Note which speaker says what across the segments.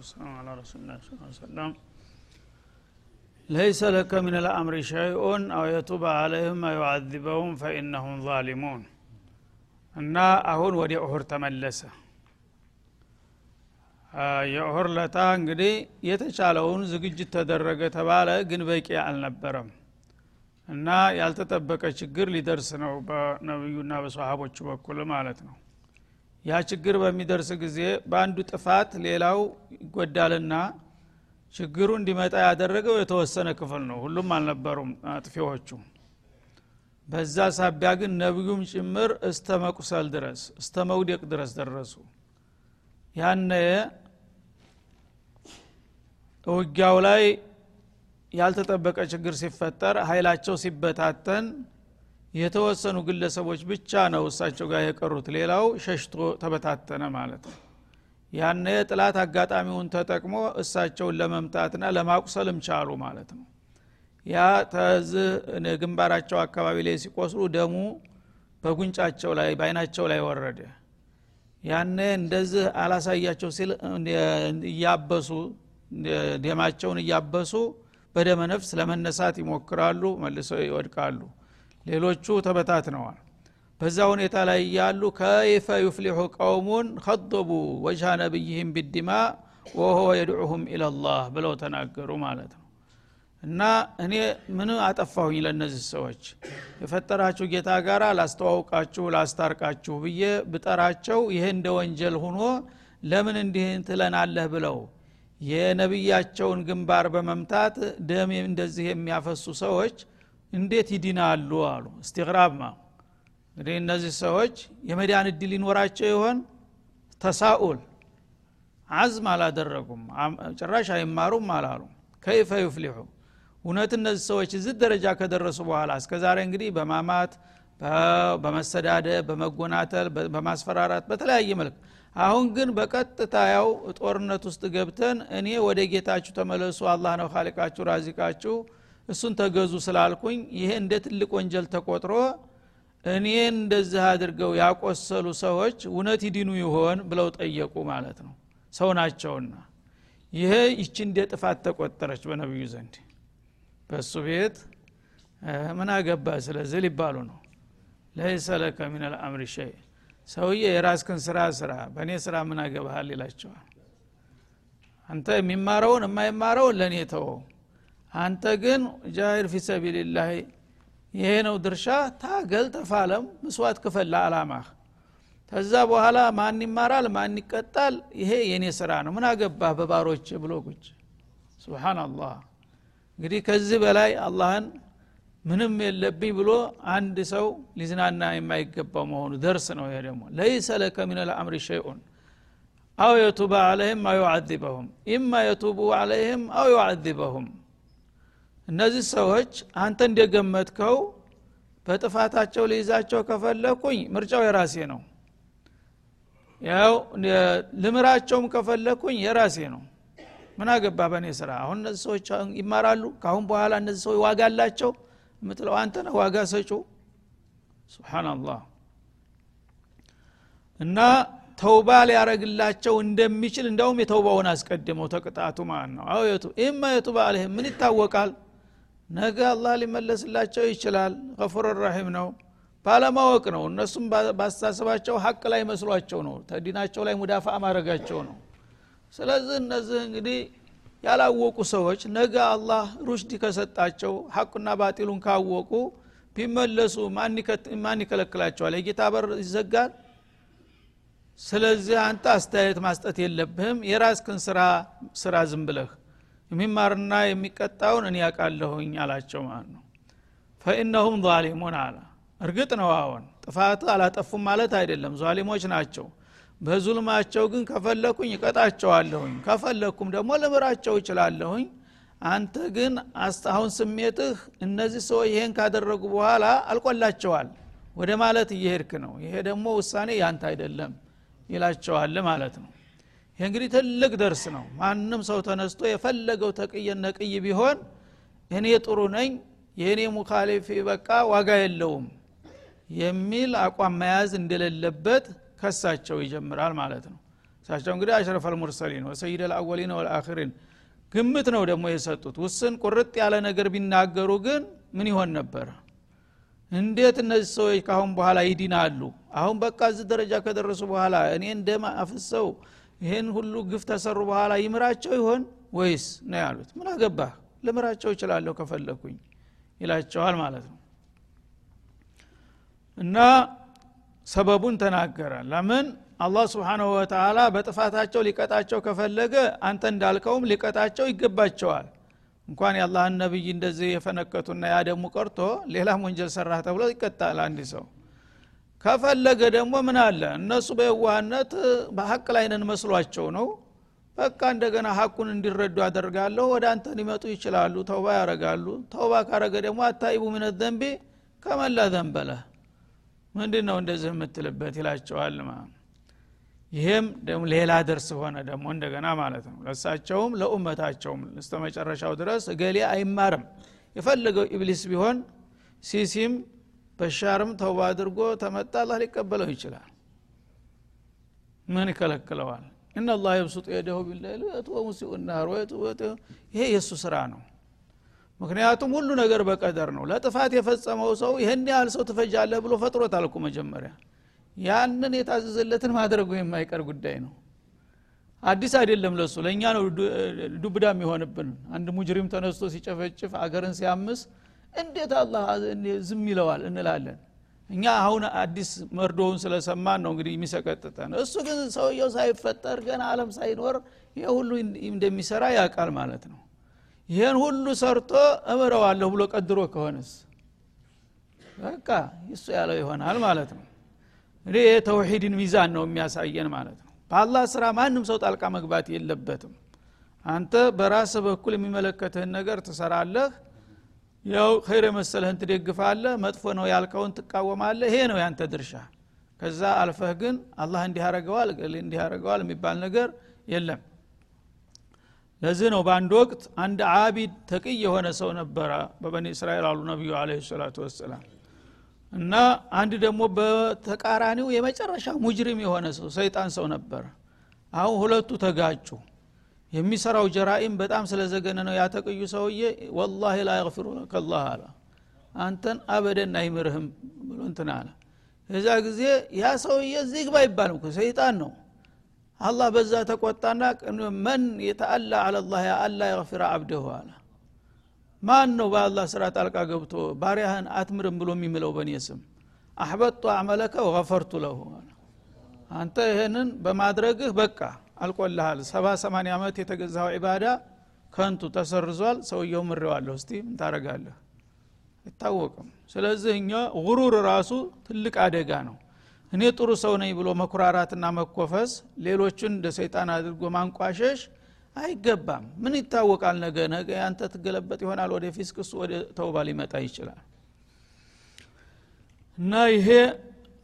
Speaker 1: ወሰላም አላ ረሱሊላህ ስ ሰለም ለይሰ ለከ ምን ልአምሪ ሸይኡን አው የቱበ አለይህም አዩዓذበሁም ፈኢነሁም ዛሊሙን እና አሁን ወደ ኡሁር ተመለሰ የኡሁር ለታ እንግዲህ የተቻለውን ዝግጅት ተደረገ ተባለ ግን በቂ አልነበረም እና ያልተጠበቀ ችግር ሊደርስ ነው በነቢዩና በሰሃቦቹ በኩል ማለት ነው ያ ችግር በሚደርስ ጊዜ በአንዱ ጥፋት ሌላው ይጎዳልና ችግሩ እንዲመጣ ያደረገው የተወሰነ ክፍል ነው። ሁሉም አልነበሩም አጥፊዎቹ። በዛ ሳቢያ ግን ነቢዩም ጭምር እስተ መቁሰል ድረስ እስተ መውደቅ ድረስ ደረሱ። ያነ ውጊያው ላይ ያልተጠበቀ ችግር ሲፈጠር ኃይላቸው ሲበታተን የተወሰኑ ግለሰቦች ብቻ ነው እሳቸው ጋር የቀሩት። ሌላው ሸሽቶ ተበታተነ ማለት ነው። ያነ ጥላት አጋጣሚውን ተጠቅሞ እሳቸውን ለመምታትና ለማቁሰልም ቻሉ ማለት ነው። ያ ተዝህ ግንባራቸው አካባቢ ላይ ሲቆስሉ ደሙ በጉንጫቸው ላይ በአይናቸው ላይ ወረደ። ያነ እንደዚህ አላሳያቸው ሲል እያበሱ ደማቸውን እያበሱ በደመ ነፍስ ለመነሳት ይሞክራሉ መልሰው ይወድቃሉ ሌሎቹ ተበታትነዋል። በዛ ሁኔታ ላይ እያሉ ከይፈ ዩፍሊሑ ቀውሙን ከضቡ ወጅሃ ነቢይህም ቢድማ ወሆ የድዑሁም ኢለላህ ብለው ተናገሩ ማለት ነው። እና እኔ ምን አጠፋሁኝ ለእነዚህ ሰዎች? የፈጠራችሁ ጌታ ጋር ላስተዋውቃችሁ ላስታርቃችሁ ብዬ ብጠራቸው ይህ እንደ ወንጀል ሁኖ ለምን እንዲህ ትለናለህ ብለው የነቢያቸውን ግንባር በመምታት ደም እንደዚህ የሚያፈሱ ሰዎች እንዴት ይድናሉ አሉ። እስቲግራብ ማ እንግዲህ እነዚህ ሰዎች የመዳን እድል ሊኖራቸው ይሆን? ተሳኡል አዝም አላደረጉም። ጭራሽ አይማሩም አላሉ። ከይፈ ዩፍሊሑ እውነት እነዚህ ሰዎች እዚህ ደረጃ ከደረሱ በኋላ እስከ ዛሬ እንግዲህ በማማት በመሰዳደ በመጎናተል በማስፈራራት በተለያየ መልክ አሁን ግን በቀጥታ ያው ጦርነት ውስጥ ገብተን እኔ ወደ ጌታችሁ ተመለሱ አላህ ነው ካሊቃችሁ ራዚቃችሁ እሱን ተገዙ ስላልኩኝ ይሄ እንደ ትልቅ ወንጀል ተቆጥሮ እኔን እንደዚህ አድርገው ያቆሰሉ ሰዎች እውነት ይድኑ ይሆን ብለው ጠየቁ ማለት ነው። ሰው ናቸውና። ይሄ ይቺ እንደ ጥፋት ተቆጠረች በነቢዩ ዘንድ። በእሱ ቤት ምን አገባ ስለዚህ ሊባሉ ነው። ለይሰ ለከ ምን ልአምሪ ሸይ። ሰውዬ የራስክን ስራ ስራ በእኔ ስራ ምን አገባሃል ይላቸዋል። አንተ የሚማረውን የማይማረውን ለእኔ ተወው አንተ ግን ጃሂድ ፊ ሰቢልላህ ይሄ ነው ድርሻ። ታገል ተፋለም ምስዋት ክፈል ለአላማህ ከዛ በኋላ ማን ይማራል? ማን ይቀጣል? ይሄ የኔ ስራ ነው። ምን አገባህ? በባሮች ብሎ ቁጭ ስብናላህ እንግዲህ ከዚህ በላይ አላህን ምንም የለብኝ ብሎ አንድ ሰው ሊዝናና የማይገባው መሆኑ ደርስ ነው። ይሄ ደግሞ ለይሰ ለከ ምን ልአምሪ ሸይኡን አው የቱበ አለይህም አው ዩዓذበሁም ኢማ የቱቡ አለይህም አው ዩዓذበሁም እነዚህ ሰዎች አንተ እንደገመትከው በጥፋታቸው ልይዛቸው ከፈለኩኝ ምርጫው የራሴ ነው። ያው ልምራቸውም ከፈለኩኝ የራሴ ነው። ምን አገባ በእኔ ስራ? አሁን እነዚህ ሰዎች ይማራሉ። ካአሁን በኋላ እነዚህ ሰዎች ዋጋ አላቸው? የምትለው አንተ ነህ ዋጋ ሰጩ ስብናላህ እና ተውባ ሊያረግላቸው እንደሚችል እንደውም የተውባውን አስቀድመው ተቅጣቱ ማለት ነው። አው የቱ ኢማ የቱባ አለህም ምን ይታወቃል ነገ አላህ ሊመለስላቸው ይችላል። ገፉር ራሒም ነው። ባለማወቅ ነው። እነሱም ባስተሳሰባቸው ሀቅ ላይ መስሏቸው ነው። ተዲናቸው ላይ ሙዳፋ ማድረጋቸው ነው። ስለዚህ እነዚህ እንግዲህ ያላወቁ ሰዎች ነገ አላህ ሩሽድ ከሰጣቸው ሐቁና ባጢሉን ካወቁ ቢመለሱ ማን ይከለክላቸዋል? የጌታ በር ይዘጋል? ስለዚህ አንተ አስተያየት ማስጠት የለብህም። የራስክን ስራ ስራ ዝም ብለህ የሚማርና የሚቀጣውን እኔ ያውቃለሁኝ አላቸው ማለት ነው። ፈኢነሁም ዛሊሙን አለ። እርግጥ ነው አሁን ጥፋት አላጠፉም ማለት አይደለም ዛሊሞች ናቸው። በዙልማቸው ግን ከፈለኩኝ እቀጣቸዋለሁኝ ከፈለኩም ደግሞ ልምራቸው ይችላለሁኝ አንተ ግን አሁን ስሜትህ እነዚህ ሰዎች ይሄን ካደረጉ በኋላ አልቆላቸዋል። ወደ ማለት እየሄድክ ነው። ይሄ ደግሞ ውሳኔ ያንተ አይደለም ይላቸዋል ማለት ነው ይህ እንግዲህ ትልቅ ደርስ ነው። ማንም ሰው ተነስቶ የፈለገው ተቅየ ነቅይ ቢሆን እኔ ጥሩ ነኝ የእኔ ሙካሊፍ በቃ ዋጋ የለውም የሚል አቋም መያዝ እንደሌለበት ከሳቸው ይጀምራል ማለት ነው። እሳቸው እንግዲህ አሽረፍ አልሙርሰሊን ወሰይድ አልአወሊን ወልአክሪን ግምት ነው ደግሞ የሰጡት። ውስን ቁርጥ ያለ ነገር ቢናገሩ ግን ምን ይሆን ነበረ እንዴት እነዚህ ሰዎች ካሁን በኋላ ይድናሉ? አሁን በቃ እዚህ ደረጃ ከደረሱ በኋላ እኔ እንደማ አፍሰው ይህን ሁሉ ግፍ ተሰሩ በኋላ ይምራቸው ይሆን ወይስ? ነው ያሉት። ምን አገባህ? ልምራቸው ይችላለሁ ከፈለኩኝ ይላቸዋል ማለት ነው። እና ሰበቡን ተናገረ። ለምን? አላህ ስብሓናሁ ወተላ በጥፋታቸው ሊቀጣቸው ከፈለገ አንተ እንዳልከውም ሊቀጣቸው ይገባቸዋል። እንኳን የአላህን ነቢይ እንደዚህ የፈነከቱና ያደሙ ቀርቶ ሌላም ወንጀል ሰራህ ተብሎ ይቀጣል አንድ ሰው ከፈለገ ደግሞ ምን አለ? እነሱ በየዋህነት በሀቅ ላይ መስሏቸው ነው። በቃ እንደገና ሀቁን እንዲረዱ አደርጋለሁ። ወደ አንተ ሊመጡ ይችላሉ ተውባ ያረጋሉ ተውባ ካረገ ደግሞ التائب من الذنب كمن لا ذنب له ምንድን ነው እንደዚህ የምትልበት? ይላቸዋል ማለት ደግሞ ሌላ ደርስ ሆነ ደግሞ እንደገና ማለት ነው። ለሳቸውም ለኡመታቸውም እስተ መጨረሻው ድረስ እገሌ አይማርም። የፈለገው ኢብሊስ ቢሆን ሲሲም በሻርም ተውባ አድርጎ ተመጣ አላህ ሊቀበለው ይችላል። ምን ይከለክለዋል? إن الله يبسط يده بالليل ወሙሲኡ ናር ይሄ የእሱ ስራ ነው። ምክንያቱም ሁሉ ነገር በቀደር ነው። ለጥፋት የፈጸመው ሰው ይህን ያህል ሰው ትፈጃለህ ብሎ ፈጥሮት አልኩ መጀመሪያ። ያንን የታዘዘለትን ማድረጉ የማይቀር ጉዳይ ነው። አዲስ አይደለም ለሱ። ለእኛ ነው ዱብዳ የሚሆንብን። አንድ ሙጅሪም ተነስቶ ሲጨፈጭፍ አገርን ሲያምስ እንዴት አላህ ዝም ይለዋል እንላለን? እኛ አሁን አዲስ መርዶውን ስለሰማን ነው እንግዲህ የሚሰቀጥጠን። እሱ ግን ሰውየው ሳይፈጠር ገና አለም ሳይኖር ይህ ሁሉ እንደሚሰራ ያውቃል ማለት ነው። ይህን ሁሉ ሰርቶ እምረዋለሁ ብሎ ቀድሮ ከሆነስ? በቃ እሱ ያለው ይሆናል ማለት ነው። እንግዲህ የተውሂድን ሚዛን ነው የሚያሳየን ማለት ነው። በአላህ ስራ ማንም ሰው ጣልቃ መግባት የለበትም። አንተ በራስ በኩል የሚመለከትህን ነገር ትሰራለህ ያው ኸይር የመሰለህን ትደግፋለህ መጥፎ ነው ያልከውን ትቃወማለህ። ይሄ ነው ያንተ ድርሻ። ከዛ አልፈህ ግን አላህ እንዲህ ያረገዋል የሚባል ነገር የለም። ለዚህ ነው በአንድ ወቅት አንድ አቢድ ተቅይ የሆነ ሰው ነበረ በበኒ እስራኤል አሉ ነቢዩ አለ ሰላቱ ወሰላም። እና አንድ ደግሞ በተቃራኒው የመጨረሻ ሙጅሪም የሆነ ሰው ሰይጣን ሰው ነበር አሁን ሁለቱ ተጋጩ የሚሰራው ጀራኢም በጣም ስለዘገነ ነው። ያተቅዩ ሰውዬ ወላሂ ላ የግፊሩ ለከላህ አለ። አንተን አበደን አይምርህም ብሎ እንትን አለ። የዛ ጊዜ ያ ሰውዬ እዚህ ግባ አይባልም ሰይጣን ነው። አላህ በዛ ተቆጣና መን የተአላ አለላህ አላ የግፊረ አብደሁ አለ። ማን ነው በአላህ ስራ ጣልቃ ገብቶ ባሪያህን አትምርም ብሎ የሚምለው በእኔ ስም? አሕበጡ አዕመለከ ወገፈርቱ ለሁ አንተ ይህንን በማድረግህ በቃ አልቆልሃል። ሰባ ሰማንያ ዓመት የተገዛው ዒባዳ ከንቱ ተሰርዟል። ሰውየው ምሬዋለሁ። እስቲ ምን አይታወቅም። ስለዚህ እኛ ጉሩር ራሱ ትልቅ አደጋ ነው። እኔ ጥሩ ሰው ነኝ ብሎ መኩራራትና መኮፈስ ሌሎችን እንደ ሰይጣን አድርጎ ማንቋሸሽ አይገባም። ምን ይታወቃል ነገ? ነገ ያንተ ትገለበጥ ይሆናል። ወደ ፊስክሱ ወደ ተውባ ሊመጣ ይችላል። እና ይሄ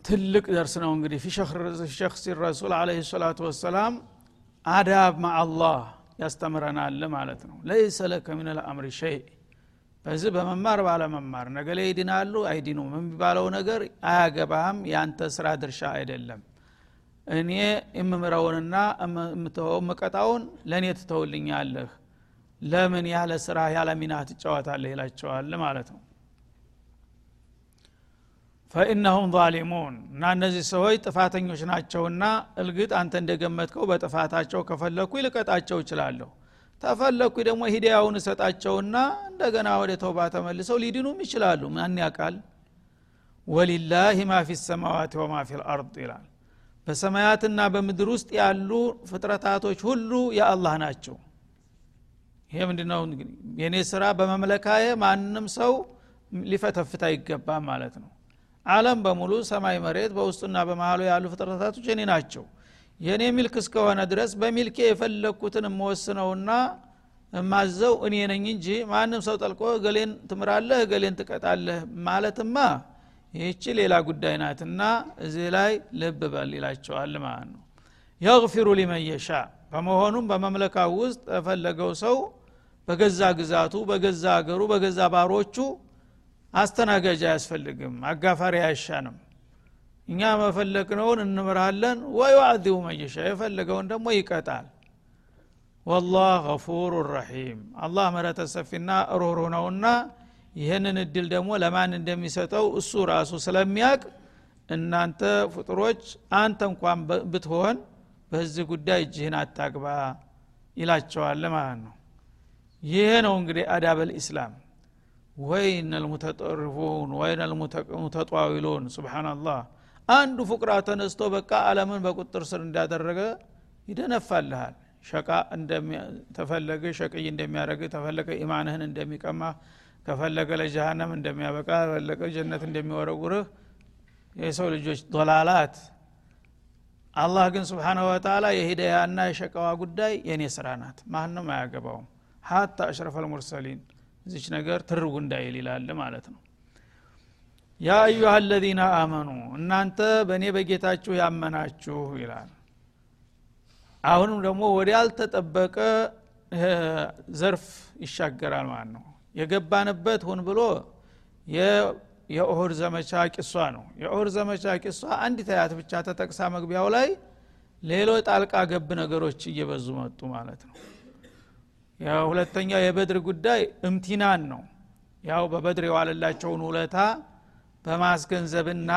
Speaker 1: ትልቅ ደርስ ነው። እንግዲህ ፊ ሸክሲ ረሱል አለ ሰላቱ ወሰላም አዳብ ማአላህ ያስተምረናል ማለት ነው። ለይሰ ለከ ምን ልአምሪ ሸይ። በዚህ በመማር ባለመማር ነገ ላይ ይድናሉ አይዲኑም የሚባለው ነገር አያገባህም የአንተ ስራ ድርሻ አይደለም። እኔ የምምረውንና የምትወው ምቀጣውን ለእኔ ትተውልኛለህ። ለምን ያለ ስራ ያለ ሚና ትጫወታለህ ይላቸዋል ማለት ነው ፈኢነሁም ዛሊሙን እና እነዚህ ሰዎች ጥፋተኞች ናቸውና እልግጥ አንተ እንደገመትከው በጥፋታቸው ከፈለኩ ይልቀጣቸው ይችላለሁ ተፈለኩ ደግሞ ሂዳያውን እሰጣቸውና እንደገና ወደ ተውባ ተመልሰው ሊድኑም ይችላሉ። ማን ያቃል ወሊላህ ማ ፊ ሰማዋት ወማ ፊ ልአርድ ይላል። በሰማያትና በምድር ውስጥ ያሉ ፍጥረታቶች ሁሉ የአላህ ናቸው። ይሄ ምንድነው? የእኔ ስራ በመምለካዬ ማንም ሰው ሊፈተፍት አይገባም ማለት ነው አለም በሙሉ ሰማይ መሬት በውስጡና በመሀሉ ያሉ ፍጥረታቶች እኔ ናቸው። የእኔ ሚልክ እስከሆነ ድረስ በሚልኬ የፈለግኩትን የምወስነውና የማዘው እኔ ነኝ እንጂ ማንም ሰው ጠልቆ እገሌን ትምራለህ እገሌን ትቀጣለህ ማለትማ ይህቺ ሌላ ጉዳይ ናትና እዚህ ላይ ልብ በል ይላቸዋል ማለት ነው። የግፊሩ ሊመን የሻ በመሆኑም በመምለካ ውስጥ የፈለገው ሰው በገዛ ግዛቱ በገዛ አገሩ በገዛ ባሮቹ አስተናጋጅ አያስፈልግም አጋፋሪ አያሻንም። እኛ መፈለግነውን እንምራለን። ወይ ዋዕዚቡ መየሻ የፈለገውን ደግሞ ይቀጣል። ወላህ ገፉሩ ረሒም። አላህ ምሕረተ ሰፊና ሩህሩህ ነውና ይህንን እድል ደግሞ ለማን እንደሚሰጠው እሱ ራሱ ስለሚያቅ እናንተ ፍጡሮች አንተ እንኳን ብትሆን በዚህ ጉዳይ እጅህን አታግባ ይላቸዋል ማለት ነው። ይሄ ነው እንግዲህ አዳበል ኢስላም ወይን ልሙተጠርፉን ወይን ልሙተጧዊሉን ስብናላህ አንዱ ፉቅራ ተነስቶ በቃ አለምን በቁጥር ስር እንዳደረገ ይደነፋልሃል። ሸቃ ተፈለገ ሸቅይ እንደሚያደረግ ተፈለገ ኢማንህን እንደሚቀማ ከፈለገ ለጀሃነም እንደሚያበቃ ፈለገ ጀነት እንደሚወረጉርህ የሰው ልጆች ዶላላት። አላህ ግን ስብሓናሁ ወተላ የሂዳያና የሸቀዋ ጉዳይ የእኔ ስራ ናት። ማንም አያገባውም። ሀታ አሽረፈ ልሙርሰሊን እዚች ነገር ትርጉ እንዳይል ይላል ማለት ነው። ያ አዩሃ አለዚነ አመኑ እናንተ በእኔ በጌታችሁ ያመናችሁ ይላል። አሁንም ደግሞ ወደ ያልተጠበቀ ዘርፍ ይሻገራል ማለት ነው። የገባንበት ሁን ብሎ የኦሁድ ዘመቻ ቂሷ ነው። የኦሁድ ዘመቻ ቂሷ አንዲት አያት ብቻ ተጠቅሳ መግቢያው ላይ ሌሎ ጣልቃ ገብ ነገሮች እየበዙ መጡ ማለት ነው ሁለተኛው የበድር ጉዳይ እምቲናን ነው። ያው በበድር የዋለላቸውን ውለታ በማስገንዘብና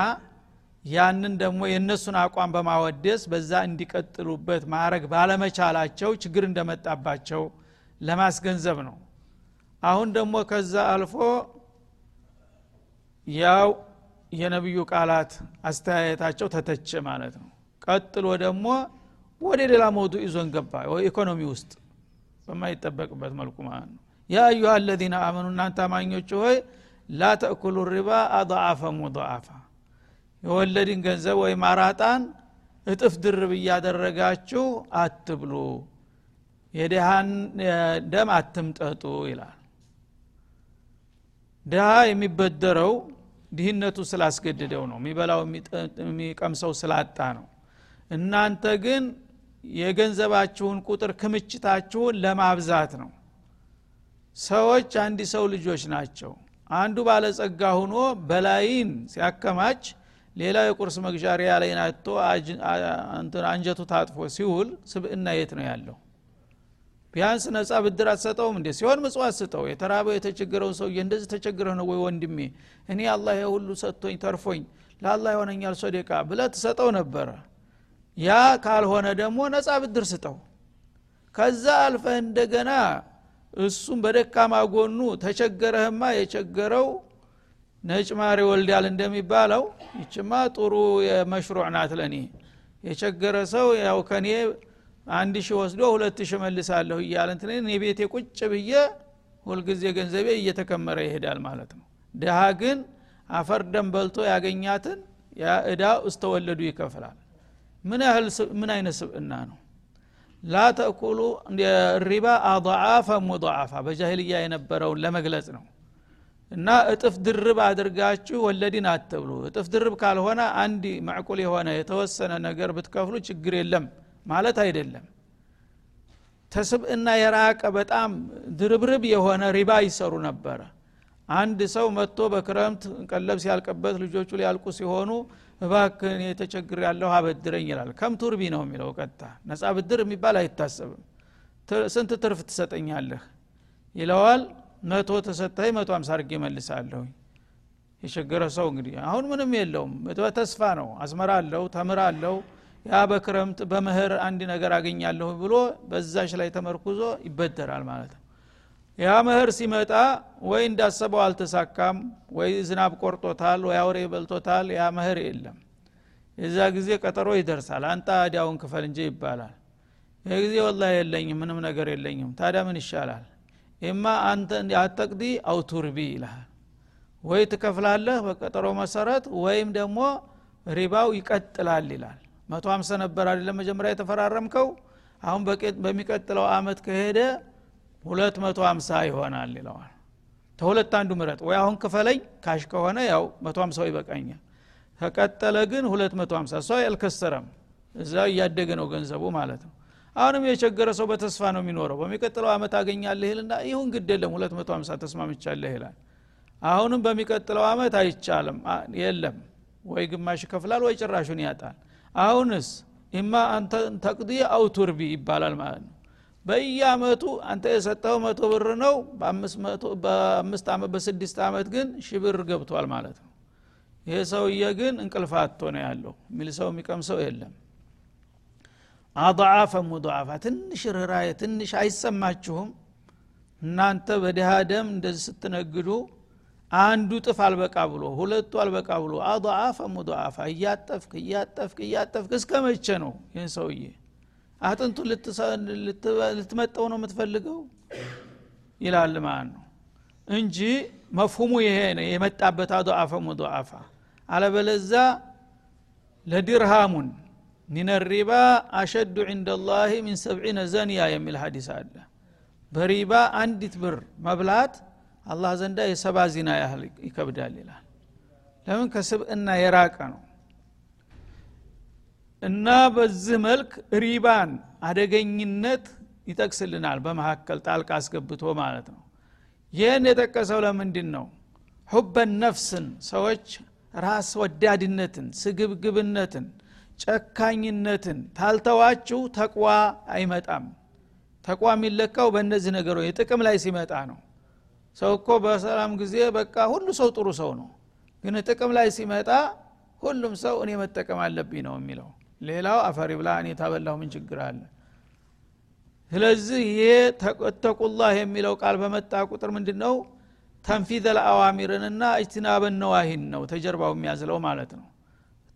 Speaker 1: ያንን ደግሞ የእነሱን አቋም በማወደስ በዛ እንዲቀጥሉበት ማድረግ ባለመቻላቸው ችግር እንደመጣባቸው ለማስገንዘብ ነው። አሁን ደግሞ ከዛ አልፎ ያው የነቢዩ ቃላት አስተያየታቸው ተተቸ ማለት ነው። ቀጥሎ ደግሞ ወደ ሌላ ሞዱ ይዞን ገባ ኢኮኖሚ ውስጥ በማይጠበቅበት መልኩ ማለት ነው። ያ አዩሃ አለዚነ አመኑ እናንተ አማኞች ሆይ ላ ተእኩሉ ሪባ አضዓፈ ሙضዓፋ የወለድን ገንዘብ ወይም አራጣን እጥፍ ድርብ እያደረጋችሁ አትብሉ። የድሃን ደም አትምጠጡ ይላል። ድሃ የሚበደረው ድህነቱ ስላስገድደው ነው። የሚበላው የሚቀምሰው ስላጣ ነው። እናንተ ግን የገንዘባችሁን ቁጥር ክምችታችሁን ለማብዛት ነው። ሰዎች አንድ ሰው ልጆች ናቸው። አንዱ ባለጸጋ ሁኖ በላይን ሲያከማች ሌላው የቁርስ መግዣ ሪያ ላይ ናቶ አንጀቱ ታጥፎ ሲውል ስብእና የት ነው ያለው? ቢያንስ ነጻ ብድር አትሰጠውም እንዴ? ሲሆን ምጽዋት ስጠው የተራበው የተቸገረውን ሰውዬ እንደዚህ ተቸግረህ ነው ወይ ወንድሜ? እኔ አላህ የሁሉ ሰጥቶኝ ተርፎኝ ለአላህ የሆነኛል ሶዴቃ ብለ ትሰጠው ነበረ ያ ካልሆነ ደግሞ ነጻ ብድር ስጠው። ከዛ አልፈህ እንደገና እሱም በደካማ ጎኑ ተቸገረህማ የቸገረው ነጭ ማር ይወልዳል እንደሚባለው ይችማ ጥሩ የመሽሩዕ ናት ለእኔ የቸገረ ሰው ያው ከኔ አንድ ሺህ ወስዶ ሁለት ሺህ መልሳለሁ እያለ እንትን እኔ ቤቴ ቁጭ ብዬ ሁልጊዜ ገንዘቤ እየተከመረ ይሄዳል ማለት ነው። ድሃ ግን አፈር ደም በልቶ ያገኛትን ያ እዳ እስተወለዱ ይከፍላል ምን ያህል ምን አይነት ስብእና ነው? ላ ተእኩሉ ሪባ አضዓፈ ሙضዓፋ በጃሂልያ የነበረውን ለመግለጽ ነው። እና እጥፍ ድርብ አድርጋችሁ ወለድን አትብሉ። እጥፍ ድርብ ካልሆነ አንድ ማዕቁል የሆነ የተወሰነ ነገር ብትከፍሉ ችግር የለም ማለት አይደለም። ተስብእና የራቀ በጣም ድርብርብ የሆነ ሪባ ይሰሩ ነበረ አንድ ሰው መጥቶ በክረምት ቀለብ ሲያልቅበት ልጆቹ ሊያልቁ ሲሆኑ እባክን የተቸግር ያለሁ አበድረኝ ይላል። ከም ነው የሚለው ቀጥታ። ነጻ ብድር የሚባል አይታሰብም። ስንት ትርፍ ትሰጠኛለህ? ይለዋል። መቶ ተሰጠኝ መቶ አምሳ አርጌ መልሳለሁ የቸገረ ሰው እንግዲህ አሁን ምንም የለውም። በተስፋ ነው። አዝመራ አለው ተምር አለው። ያ በክረምት በምህር አንድ ነገር አገኛለሁ ብሎ በዛሽ ላይ ተመርኩዞ ይበደራል ማለት ነው ያ ምህር ሲመጣ ወይ እንዳሰበው አልተሳካም ወይ ዝናብ ቆርጦታል ወይ አውሬ በልቶታል። ያ ምህር የለም። የዛ ጊዜ ቀጠሮ ይደርሳል። አንጣ እዳውን ክፈል እንጂ ይባላል። ይህ ጊዜ ወላ የለኝም ምንም ነገር የለኝም። ታዲያ ምን ይሻላል? ኢማ አንተ አተቅዲ أو تربي ይልሃል። ወይ ትከፍላለህ በቀጠሮ መሰረት ወይም ደግሞ ሪባው ይቀጥላል ይላል። መቶ ሀምሳ ነበር አይደለም መጀመሪያ የተፈራረምከው? አሁን በሚቀጥለው አመት ከሄደ ሁለት መቶ ሀምሳ ይሆናል ይለዋል። ተሁለት አንዱ ምረጥ። ወይ አሁን ክፈለኝ cash ከሆነ ያው መቶ ሀምሳው ይበቃኛል። ከቀጠለ ግን ሁለት መቶ ሀምሳ እሷ ያልከሰረም እዛ እያደገ ነው ገንዘቡ ማለት ነው። አሁንም የቸገረ ሰው በተስፋ ነው የሚኖረው። በሚቀጥለው አመት አገኛለህ ይልና ይሁን ግድ የለም ሁለት መቶ ሀምሳ ተስማምቻለህ ይላል። አሁንም በሚቀጥለው አመት አይቻልም። የለም። ወይ ግማሽ ይከፍላል ወይ ጭራሹን ያጣል። አሁንስ? ኢማ አንተ ተቅዲ አው ይባላል ማለት ነው በየአመቱ አንተ የሰጠው መቶ ብር ነው። በአምስት ዓመት በስድስት ዓመት ግን ሺ ብር ገብቷል ማለት ነው። ይሄ ሰውዬ ግን እንቅልፋቶ አጥቶ ነው ያለው። የሚል ሰው የሚቀምሰው የለም። አضዓፈ ሙضዓፋ ትንሽ ርኅራዬ ትንሽ አይሰማችሁም? እናንተ በድሃ ደም እንደዚህ ስትነግዱ አንዱ ጥፍ አልበቃ ብሎ ሁለቱ አልበቃ ብሎ አضዓፈ ሙضዓፋ እያጠፍክ እያጠፍክ እያጠፍክ እስከ መቼ ነው ይህን ሰውዬ? አጥንቱ ልትመጠው ነው የምትፈልገው? ይላል ማለት ነው እንጂ መፍሁሙ ይሄ ነው። የመጣበት አضዓፈ ሙضዓፋ አለበለዛ ለዲርሃሙን ሚን አሸዱ ዕንደ ላህ ሚን ሰብዒነ ዘንያ የሚል ሀዲስ አለ። በሪባ አንዲት ብር መብላት አላህ ዘንዳ የሰባ ዚና ያህል ይከብዳል ይላል። ለምን? ከስብእና የራቀ ነው እና በዚህ መልክ ሪባን አደገኝነት ይጠቅስልናል በመካከል ጣልቃ አስገብቶ ማለት ነው። ይህን የጠቀሰው ለምንድን ነው ሁበን ነፍስን ሰዎች ራስ ወዳድነትን ስግብግብነትን ጨካኝነትን ታልተዋችሁ ተቅዋ አይመጣም። ተቋ የሚለካው በእነዚህ ነገሮች የጥቅም ላይ ሲመጣ ነው። ሰው እኮ በሰላም ጊዜ በቃ ሁሉ ሰው ጥሩ ሰው ነው። ግን ጥቅም ላይ ሲመጣ ሁሉም ሰው እኔ መጠቀም አለብኝ ነው የሚለው ሌላው አፈሪ ብላ እኔ ታበላሁ ምን ችግር አለ? ስለዚህ ይሄ ተቁላህ የሚለው ቃል በመጣ ቁጥር ምንድ ነው ተንፊዘ ለአዋሚርንና እጅትናበን ነዋሂን ነው ተጀርባው የሚያዝለው ማለት ነው።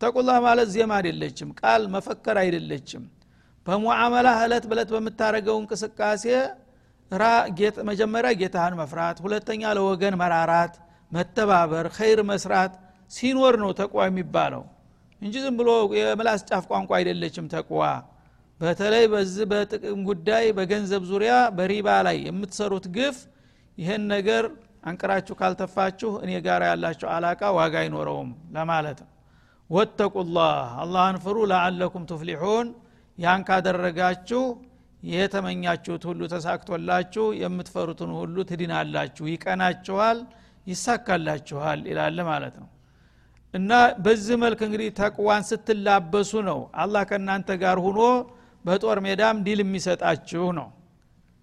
Speaker 1: ተቁላህ ማለት ዜማ አይደለችም ቃል መፈከር አይደለችም። በሙዓመላ እለት በለት በምታደረገው እንቅስቃሴ መጀመሪያ ጌታህን መፍራት ሁለተኛ ለወገን መራራት መተባበር ኸይር መስራት ሲኖር ነው ተቋ የሚባለው እንጂ ዝም ብሎ የምላስ ጫፍ ቋንቋ አይደለችም ተቅዋ በተለይ በዚህ በጥቅም ጉዳይ በገንዘብ ዙሪያ በሪባ ላይ የምትሰሩት ግፍ ይህን ነገር አንቅራችሁ ካልተፋችሁ እኔ ጋር ያላቸው አላቃ ዋጋ አይኖረውም ለማለት ነው። واتقوا الله አላህን ፍሩ لعلكم تفلحون። ያን ካደረጋችሁ የተመኛችሁት ሁሉ ተሳክቶላችሁ የምትፈሩትን ሁሉ ትድናላችሁ ይቀናችኋል ይሳካላችኋል ይላል ማለት ነው እና በዚህ መልክ እንግዲህ ተቅዋን ስትላበሱ ነው አላህ ከእናንተ ጋር ሁኖ በጦር ሜዳም ድል የሚሰጣችሁ ነው።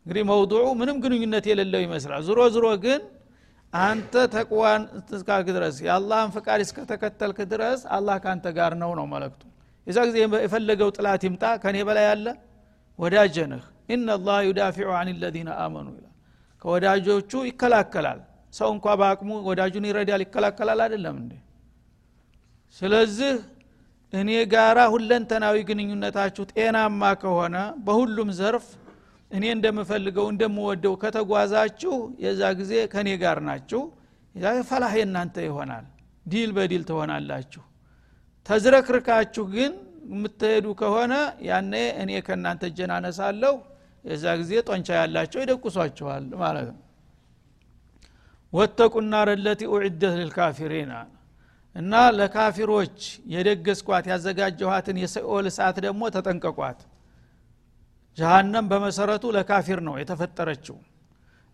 Speaker 1: እንግዲህ መውዱዑ ምንም ግንኙነት የሌለው ይመስላል። ዝሮ ዝሮ ግን አንተ ተቅዋን እስካልክ ድረስ የአላህን ፍቃድ እስከተከተልክ ድረስ አላህ ከአንተ ጋር ነው ነው መለክቱ የዛ ጊዜ የፈለገው ጥላት ይምጣ ከኔ በላይ አለ? ወዳጀ ነህ። ኢናላህ ዩዳፊዑ አን ለዚነ አመኑ ይላል። ከወዳጆቹ ይከላከላል። ሰው እንኳ በአቅሙ ወዳጁን ይረዳል ይከላከላል አይደለም እንዴ ስለዚህ እኔ ጋራ ሁለንተናዊ ግንኙነታችሁ ጤናማ ከሆነ በሁሉም ዘርፍ እኔ እንደምፈልገው እንደምወደው ከተጓዛችሁ የዛ ጊዜ ከእኔ ጋር ናችሁ። ፈላህ የእናንተ ይሆናል። ዲል በዲል ትሆናላችሁ። ተዝረክርካችሁ ግን የምትሄዱ ከሆነ ያኔ እኔ ከእናንተ አነሳለሁ የዛ ጊዜ ጦንቻ ያላቸው ይደቁሷችኋል ማለት ነው። ወተቁና ረለቲ ኡዕደት ልልካፊሪን እና ለካፊሮች የደገስኳት ያዘጋጀኋትን የሰኦል እሳት ደግሞ ተጠንቀቋት። ጀሃነም በመሰረቱ ለካፊር ነው የተፈጠረችው።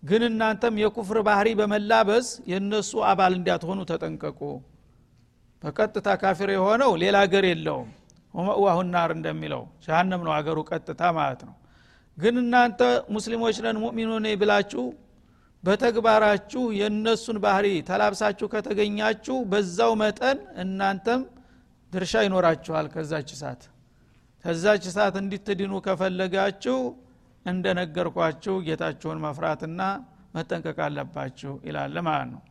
Speaker 1: ግን እናንተም የኩፍር ባህሪ በመላበስ የእነሱ አባል እንዳትሆኑ ተጠንቀቁ። በቀጥታ ካፊር የሆነው ሌላ ሀገር የለውም። ወመእዋሁ ናር እንደሚለው ጀሃነም ነው አገሩ ቀጥታ ማለት ነው። ግን እናንተ ሙስሊሞች ነን ሙእሚኑን ብላችሁ በተግባራችሁ የእነሱን ባህሪ ተላብሳችሁ ከተገኛችሁ በዛው መጠን እናንተም ድርሻ ይኖራችኋል ከዛች እሳት። ከዛች እሳት እንዲትድኑ ከፈለጋችሁ እንደነገርኳችሁ ጌታችሁን መፍራትና መጠንቀቅ አለባችሁ ይላል ማለት ነው።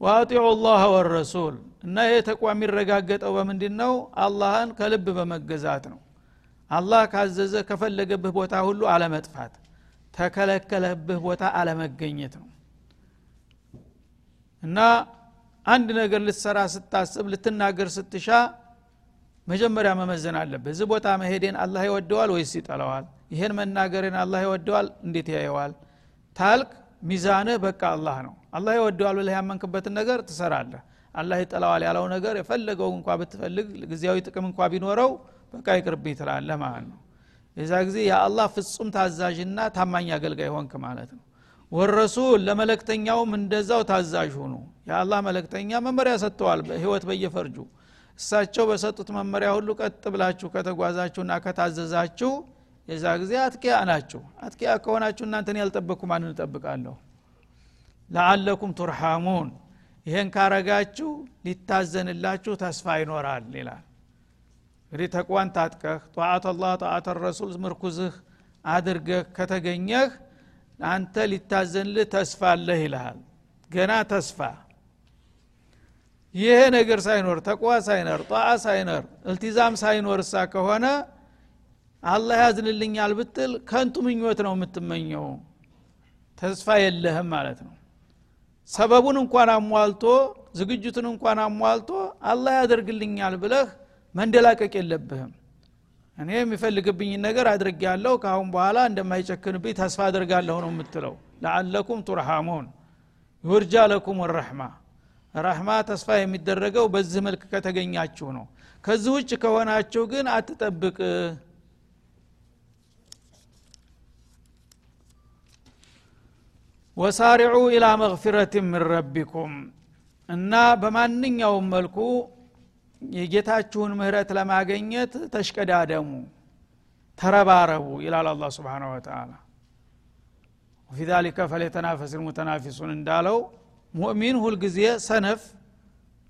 Speaker 1: ዋጢዑ ላህ ወረሱል እና ይህ ተቋ የሚረጋገጠው በምንድ ነው አላህን ከልብ በመገዛት ነው። አላህ ካዘዘ ከፈለገብህ ቦታ ሁሉ አለመጥፋት ተከለከለብህ ቦታ አለመገኘት ነው። እና አንድ ነገር ልትሰራ ስታስብ ልትናገር ስትሻ መጀመሪያ መመዘን አለብህ። እዚህ ቦታ መሄዴን አላህ ይወደዋል ወይስ ይጠለዋል ይሄን መናገርን አላህ ይወደዋል? እንዴት ያየዋል? ታልክ ሚዛንህ በቃ አላህ ነው። አላህ ይወደዋል ብለህ ያመንክበትን ነገር ትሰራለህ። አላህ ይጠላዋል ያለው ነገር የፈለገው እንኳ ብትፈልግ ጊዜያዊ ጥቅም እንኳ ቢኖረው በቃ ይቅርብኝ ትላለህ ማለት ነው የዛ ጊዜ የአላህ ፍጹም ታዛዥና ታማኝ አገልጋይ ሆንክ ማለት ነው። ወረሱል ለመለክተኛውም እንደዛው ታዛዥ ሁኑ የአላህ መለክተኛ መመሪያ ሰጥተዋል ህይወት በየፈርጁ። እሳቸው በሰጡት መመሪያ ሁሉ ቀጥ ብላችሁ ከተጓዛችሁና ከታዘዛችሁ የዛ ጊዜ አትቂያ ናችሁ። አትቂያ ከሆናችሁ እናንተን ያልጠበቅኩ ማንን እጠብቃለሁ? ለአለኩም ቱርሃሙን። ይሄን ካረጋችሁ ሊታዘንላችሁ ተስፋ ይኖራል ይላል እንግዲህ ተቅዋን ታጥቀህ ጠዋት አላህ ጠዋት ረሱል ምርኩዝህ አድርገህ ከተገኘህ አንተ ሊታዘንልህ ተስፋ አለህ ይልሃል። ገና ተስፋ። ይሄ ነገር ሳይኖር ተቅዋ ሳይኖር ጧዓ ሳይኖር እልቲዛም ሳይኖር እሳ ከሆነ አላህ ያዝንልኛል ብትል ከንቱ ምኞት ነው የምትመኘው። ተስፋ የለህም ማለት ነው። ሰበቡን እንኳን አሟልቶ ዝግጅቱን እንኳን አሟልቶ አላህ ያደርግልኛል ብለህ መንደላቀቅ የለብህም። እኔ የሚፈልግብኝ ነገር አድርግ ያለው ከአሁን በኋላ እንደማይጨክንብኝ ተስፋ አድርጋለሁ ነው የምትለው። ለአለኩም ቱርሃሙን። ዩርጃ ለኩም ረሕማ። ረሕማ ተስፋ የሚደረገው በዚህ መልክ ከተገኛችሁ ነው። ከዚህ ውጭ ከሆናችሁ ግን አትጠብቅ። ወሳሪዑ ኢላ መግፊረት ምን ረቢኩም። እና በማንኛውም መልኩ የጌታችሁን ምህረት ለማገኘት ተሽቀዳደሙ ተረባረቡ ይላል አላ ስብን ወተላ ወፊ ዛሊከ ፈሌተናፈስ ልሙተናፊሱን እንዳለው ሙእሚን ሁልጊዜ ሰነፍ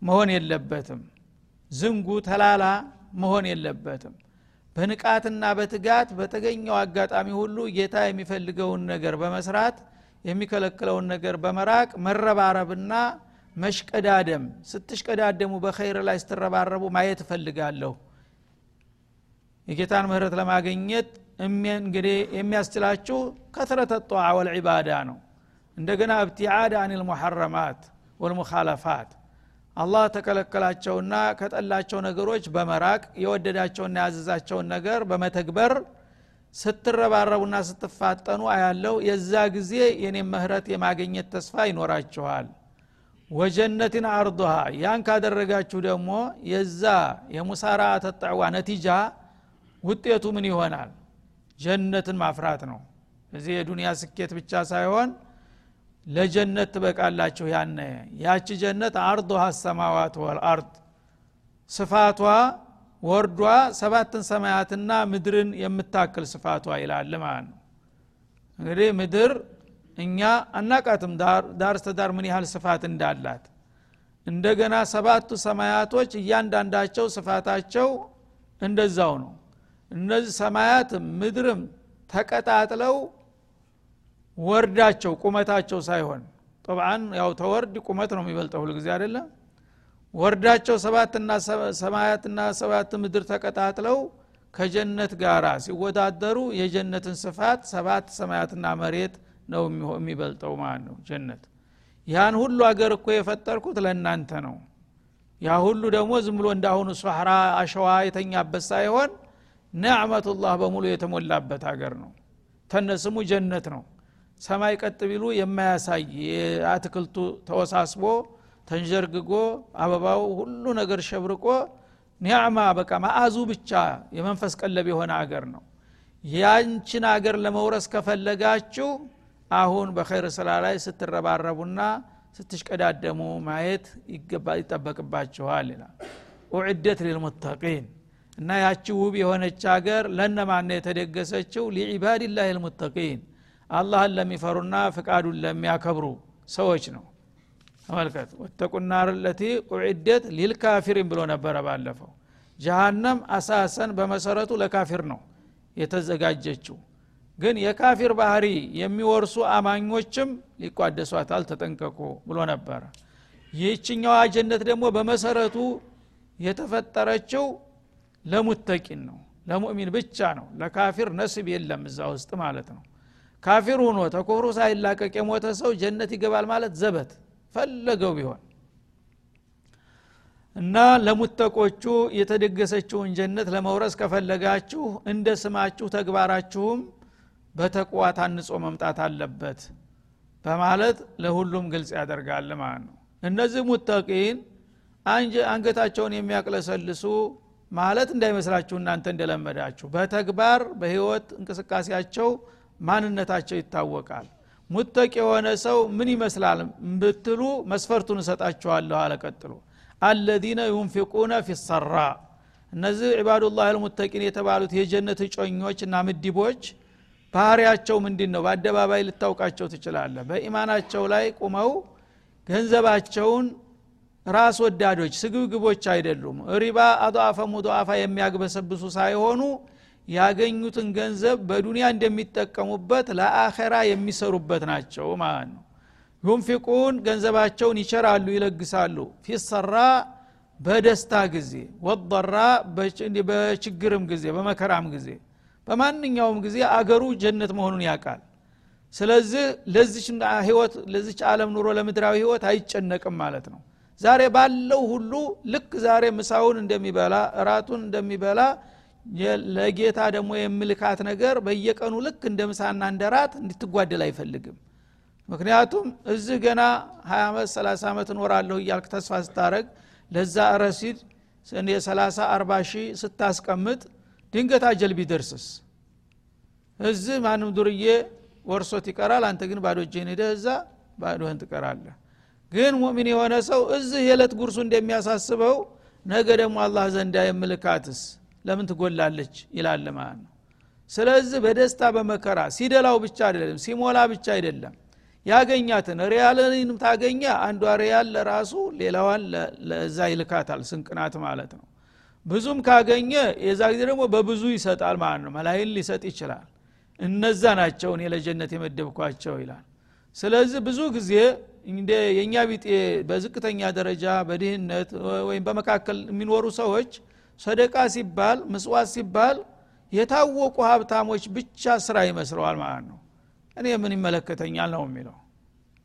Speaker 1: መሆን የለበትም ዝንጉ ተላላ መሆን የለበትም። በንቃትና በትጋት በተገኘው አጋጣሚ ሁሉ ጌታ የሚፈልገውን ነገር በመስራት የሚከለክለውን ነገር በመራቅ መረባረብና መሽቀዳደም ስትሽቀዳደሙ በኸይር ላይ ስትረባረቡ ማየት እፈልጋለሁ። የጌታን ምህረት ለማግኘት እንግዲህ የሚያስችላችሁ ከትረተ ጧዓ ወልዒባዳ ነው። እንደገና እብቲዓድ አን ልሙሐረማት ወልሙኻለፋት። አላህ ተከለከላቸውና ከጠላቸው ነገሮች በመራቅ የወደዳቸውና ያዘዛቸውን ነገር በመተግበር ስትረባረቡና ስትፋጠኑ አያለው የዛ ጊዜ የኔም ምህረት የማግኘት ተስፋ ይኖራችኋል ወጀነትን አርضሃ ያን ካደረጋችሁ ደግሞ የዛ የሙሳራ ተጣዕዋ ነቲጃ ውጤቱ ምን ይሆናል? ጀነትን ማፍራት ነው። እዚህ የዱንያ ስኬት ብቻ ሳይሆን ለጀነት ትበቃላችሁ ያነ ያቺ ጀነት አርضሃ ሰማዋት ወልአርድ ስፋቷ ወርዷ ሰባትን ሰማያትና ምድርን የምታክል ስፋቷ ይላል ማለት ነው። እንግዲህ ምድር እኛ አናቃትም ዳር ስተዳር ምን ያህል ስፋት እንዳላት። እንደገና ሰባቱ ሰማያቶች እያንዳንዳቸው ስፋታቸው እንደዛው ነው። እነዚህ ሰማያትም ምድርም ተቀጣጥለው ወርዳቸው ቁመታቸው ሳይሆን። ጠብአን ያው ተወርድ ቁመት ነው የሚበልጠው ሁልጊዜ አይደለም ወርዳቸው ሰባትና ሰማያትና ሰባት ምድር ተቀጣጥለው ከጀነት ጋር ሲወዳደሩ የጀነትን ስፋት ሰባት ሰማያትና መሬት ነው የሚበልጠው ማለት ነው። ጀነት። ያን ሁሉ አገር እኮ የፈጠርኩት ለእናንተ ነው። ያ ሁሉ ደግሞ ዝም ብሎ እንዳሁኑ ሷህራ አሸዋ የተኛበት ሳይሆን ነዕመቱላህ በሙሉ የተሞላበት አገር ነው። ተነስሙ ጀነት ነው። ሰማይ ቀጥ ቢሉ የማያሳይ የአትክልቱ ተወሳስቦ ተንዠርግጎ አበባው ሁሉ ነገር ሸብርቆ ኒዕማ በቃ ማአዙ ብቻ የመንፈስ ቀለብ የሆነ አገር ነው። ያንችን አገር ለመውረስ ከፈለጋችሁ አሁን በኸይር ስራ ላይ ስትረባረቡና ስትሽቀዳደሙ ማየት ይጠበቅባችኋል ይላል። ኡዕደት ሊልሙተቂን እና ያቺ ውብ የሆነች አገር ለነማን የተደገሰችው? ሊዒባድላህ ልሙተቂን። አላህን ለሚፈሩና ፍቃዱን ለሚያከብሩ ሰዎች ነው። ተመልከት ወተቁናር ለቲ ኡዕደት ሊልካፊሪን ብሎ ነበረ ባለፈው። ጀሃነም አሳሰን በመሰረቱ ለካፊር ነው የተዘጋጀችው ግን የካፊር ባህሪ የሚወርሱ አማኞችም ሊቋደሷታል ተጠንቀቁ ብሎ ነበረ። ይህችኛዋ ጀነት ደግሞ በመሰረቱ የተፈጠረችው ለሙተቂን ነው ለሙእሚን ብቻ ነው። ለካፊር ነስብ የለም እዛ ውስጥ ማለት ነው። ካፊር ሁኖ ተኩፍሩ ሳይላቀቅ የሞተ ሰው ጀነት ይገባል ማለት ዘበት ፈለገው ቢሆን እና ለሙተቆቹ የተደገሰችውን ጀነት ለመውረስ ከፈለጋችሁ እንደ ስማችሁ ተግባራችሁም በተቅዋ ታንጾ መምጣት አለበት በማለት ለሁሉም ግልጽ ያደርጋል ማለት ነው። እነዚህ ሙተቂን አንገታቸውን የሚያቅለሰልሱ ማለት እንዳይመስላችሁ እናንተ እንደለመዳችሁ በተግባር በህይወት እንቅስቃሴያቸው ማንነታቸው ይታወቃል። ሙተቅ የሆነ ሰው ምን ይመስላል ብትሉ መስፈርቱን እሰጣችኋለሁ አለቀጥሎ አለዚነ ዩንፊቁነ ፊሰራ። እነዚህ ዒባዱላህ አልሙተቂን የተባሉት የጀነት እጮኞች እና ምድቦች ባህሪያቸው ምንድን ነው በአደባባይ ልታውቃቸው ትችላለህ። በኢማናቸው ላይ ቁመው ገንዘባቸውን ራስ ወዳዶች ስግብግቦች አይደሉም። ሪባ አضአፈ ሙضአፋ የሚያግበሰብሱ ሳይሆኑ ያገኙትን ገንዘብ በዱንያ እንደሚጠቀሙበት ለአኸራ የሚሰሩበት ናቸው ማለት ነው። ዩንፊቁን ገንዘባቸውን ይቸራሉ ይለግሳሉ። ፊሰራ በደስታ ጊዜ ወጠራ በችግርም ጊዜ በመከራም ጊዜ። በማንኛውም ጊዜ አገሩ ጀነት መሆኑን ያውቃል። ስለዚህ ለዚች ህይወት ለዚች ዓለም ኑሮ ለምድራዊ ህይወት አይጨነቅም ማለት ነው። ዛሬ ባለው ሁሉ ልክ ዛሬ ምሳውን እንደሚበላ እራቱን እንደሚበላ ለጌታ ደግሞ የምልካት ነገር በየቀኑ ልክ እንደ ምሳና እንደ ራት እንድትጓደል አይፈልግም። ምክንያቱም እዚህ ገና 20 ዓመት 30 ዓመት እኖራለሁ እያልክ ተስፋ ስታረግ ለዛ ረሲድ የ30 40 ሺህ ስታስቀምጥ ድንገት አጀል ቢደርስስ? እዚህ ማንም ዱርዬ ወርሶት ይቀራል አንተ ግን ባዶ እጅህን ሄደህ እዛ ባዶህን ትቀራለህ። ግን ሙእሚን የሆነ ሰው እዚህ የዕለት ጉርሱ እንደሚያሳስበው ነገ ደግሞ አላህ ዘንዳ የምልካትስ ለምን ትጎላለች? ይላል ማለት ነው። ስለዚህ በደስታ በመከራ ሲደላው ብቻ አይደለም ሲሞላ ብቻ አይደለም። ያገኛትን ሪያልንም ታገኘ አንዷ ሪያል ለራሱ ሌላዋን ለዛ ይልካታል ስንቅናት ማለት ነው ብዙም ካገኘ የዛ ጊዜ ደግሞ በብዙ ይሰጣል ማለት ነው። መላይን ሊሰጥ ይችላል። እነዛ ናቸው እኔ ለጀነት የመደብኳቸው ይላል። ስለዚህ ብዙ ጊዜ እንደ የእኛ ቢጤ በዝቅተኛ ደረጃ በድህነት ወይም በመካከል የሚኖሩ ሰዎች ሰደቃ ሲባል ምጽዋት ሲባል የታወቁ ሀብታሞች ብቻ ስራ ይመስለዋል ማለት ነው። እኔ ምን ይመለከተኛል ነው የሚለው።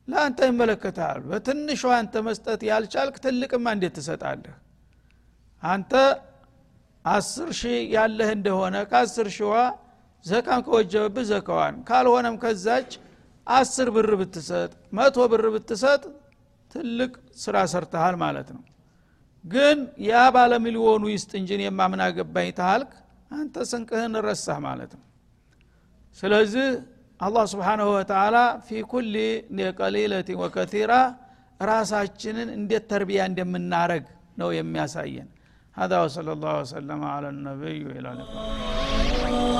Speaker 1: ለአንተ ይመለከታል። በትንሿ አንተ መስጠት ያልቻልክ ትልቅማ እንዴት ትሰጣለህ? አንተ አስር ሺህ ያለህ እንደሆነ ከአስር ሺዋ ዘካም ከወጀበብህ ዘካዋን። ካልሆነም ከዛች አስር ብር ብትሰጥ መቶ ብር ብትሰጥ ትልቅ ስራ ሰርተሃል ማለት ነው። ግን ያ ባለሚሊዮኑ ይስጥ እንጂን የማምን አገባኝ ታልክ አንተ ስንቅህን ረሳህ ማለት ነው። ስለዚህ አላህ ስብሓናሁ ወተላ ፊ ኩል ቀሊለት ወከቲራ ራሳችንን እንዴት ተርቢያ እንደምናረግ ነው የሚያሳየን هذا وصلى الله وسلم على النبي إلى اللقاء.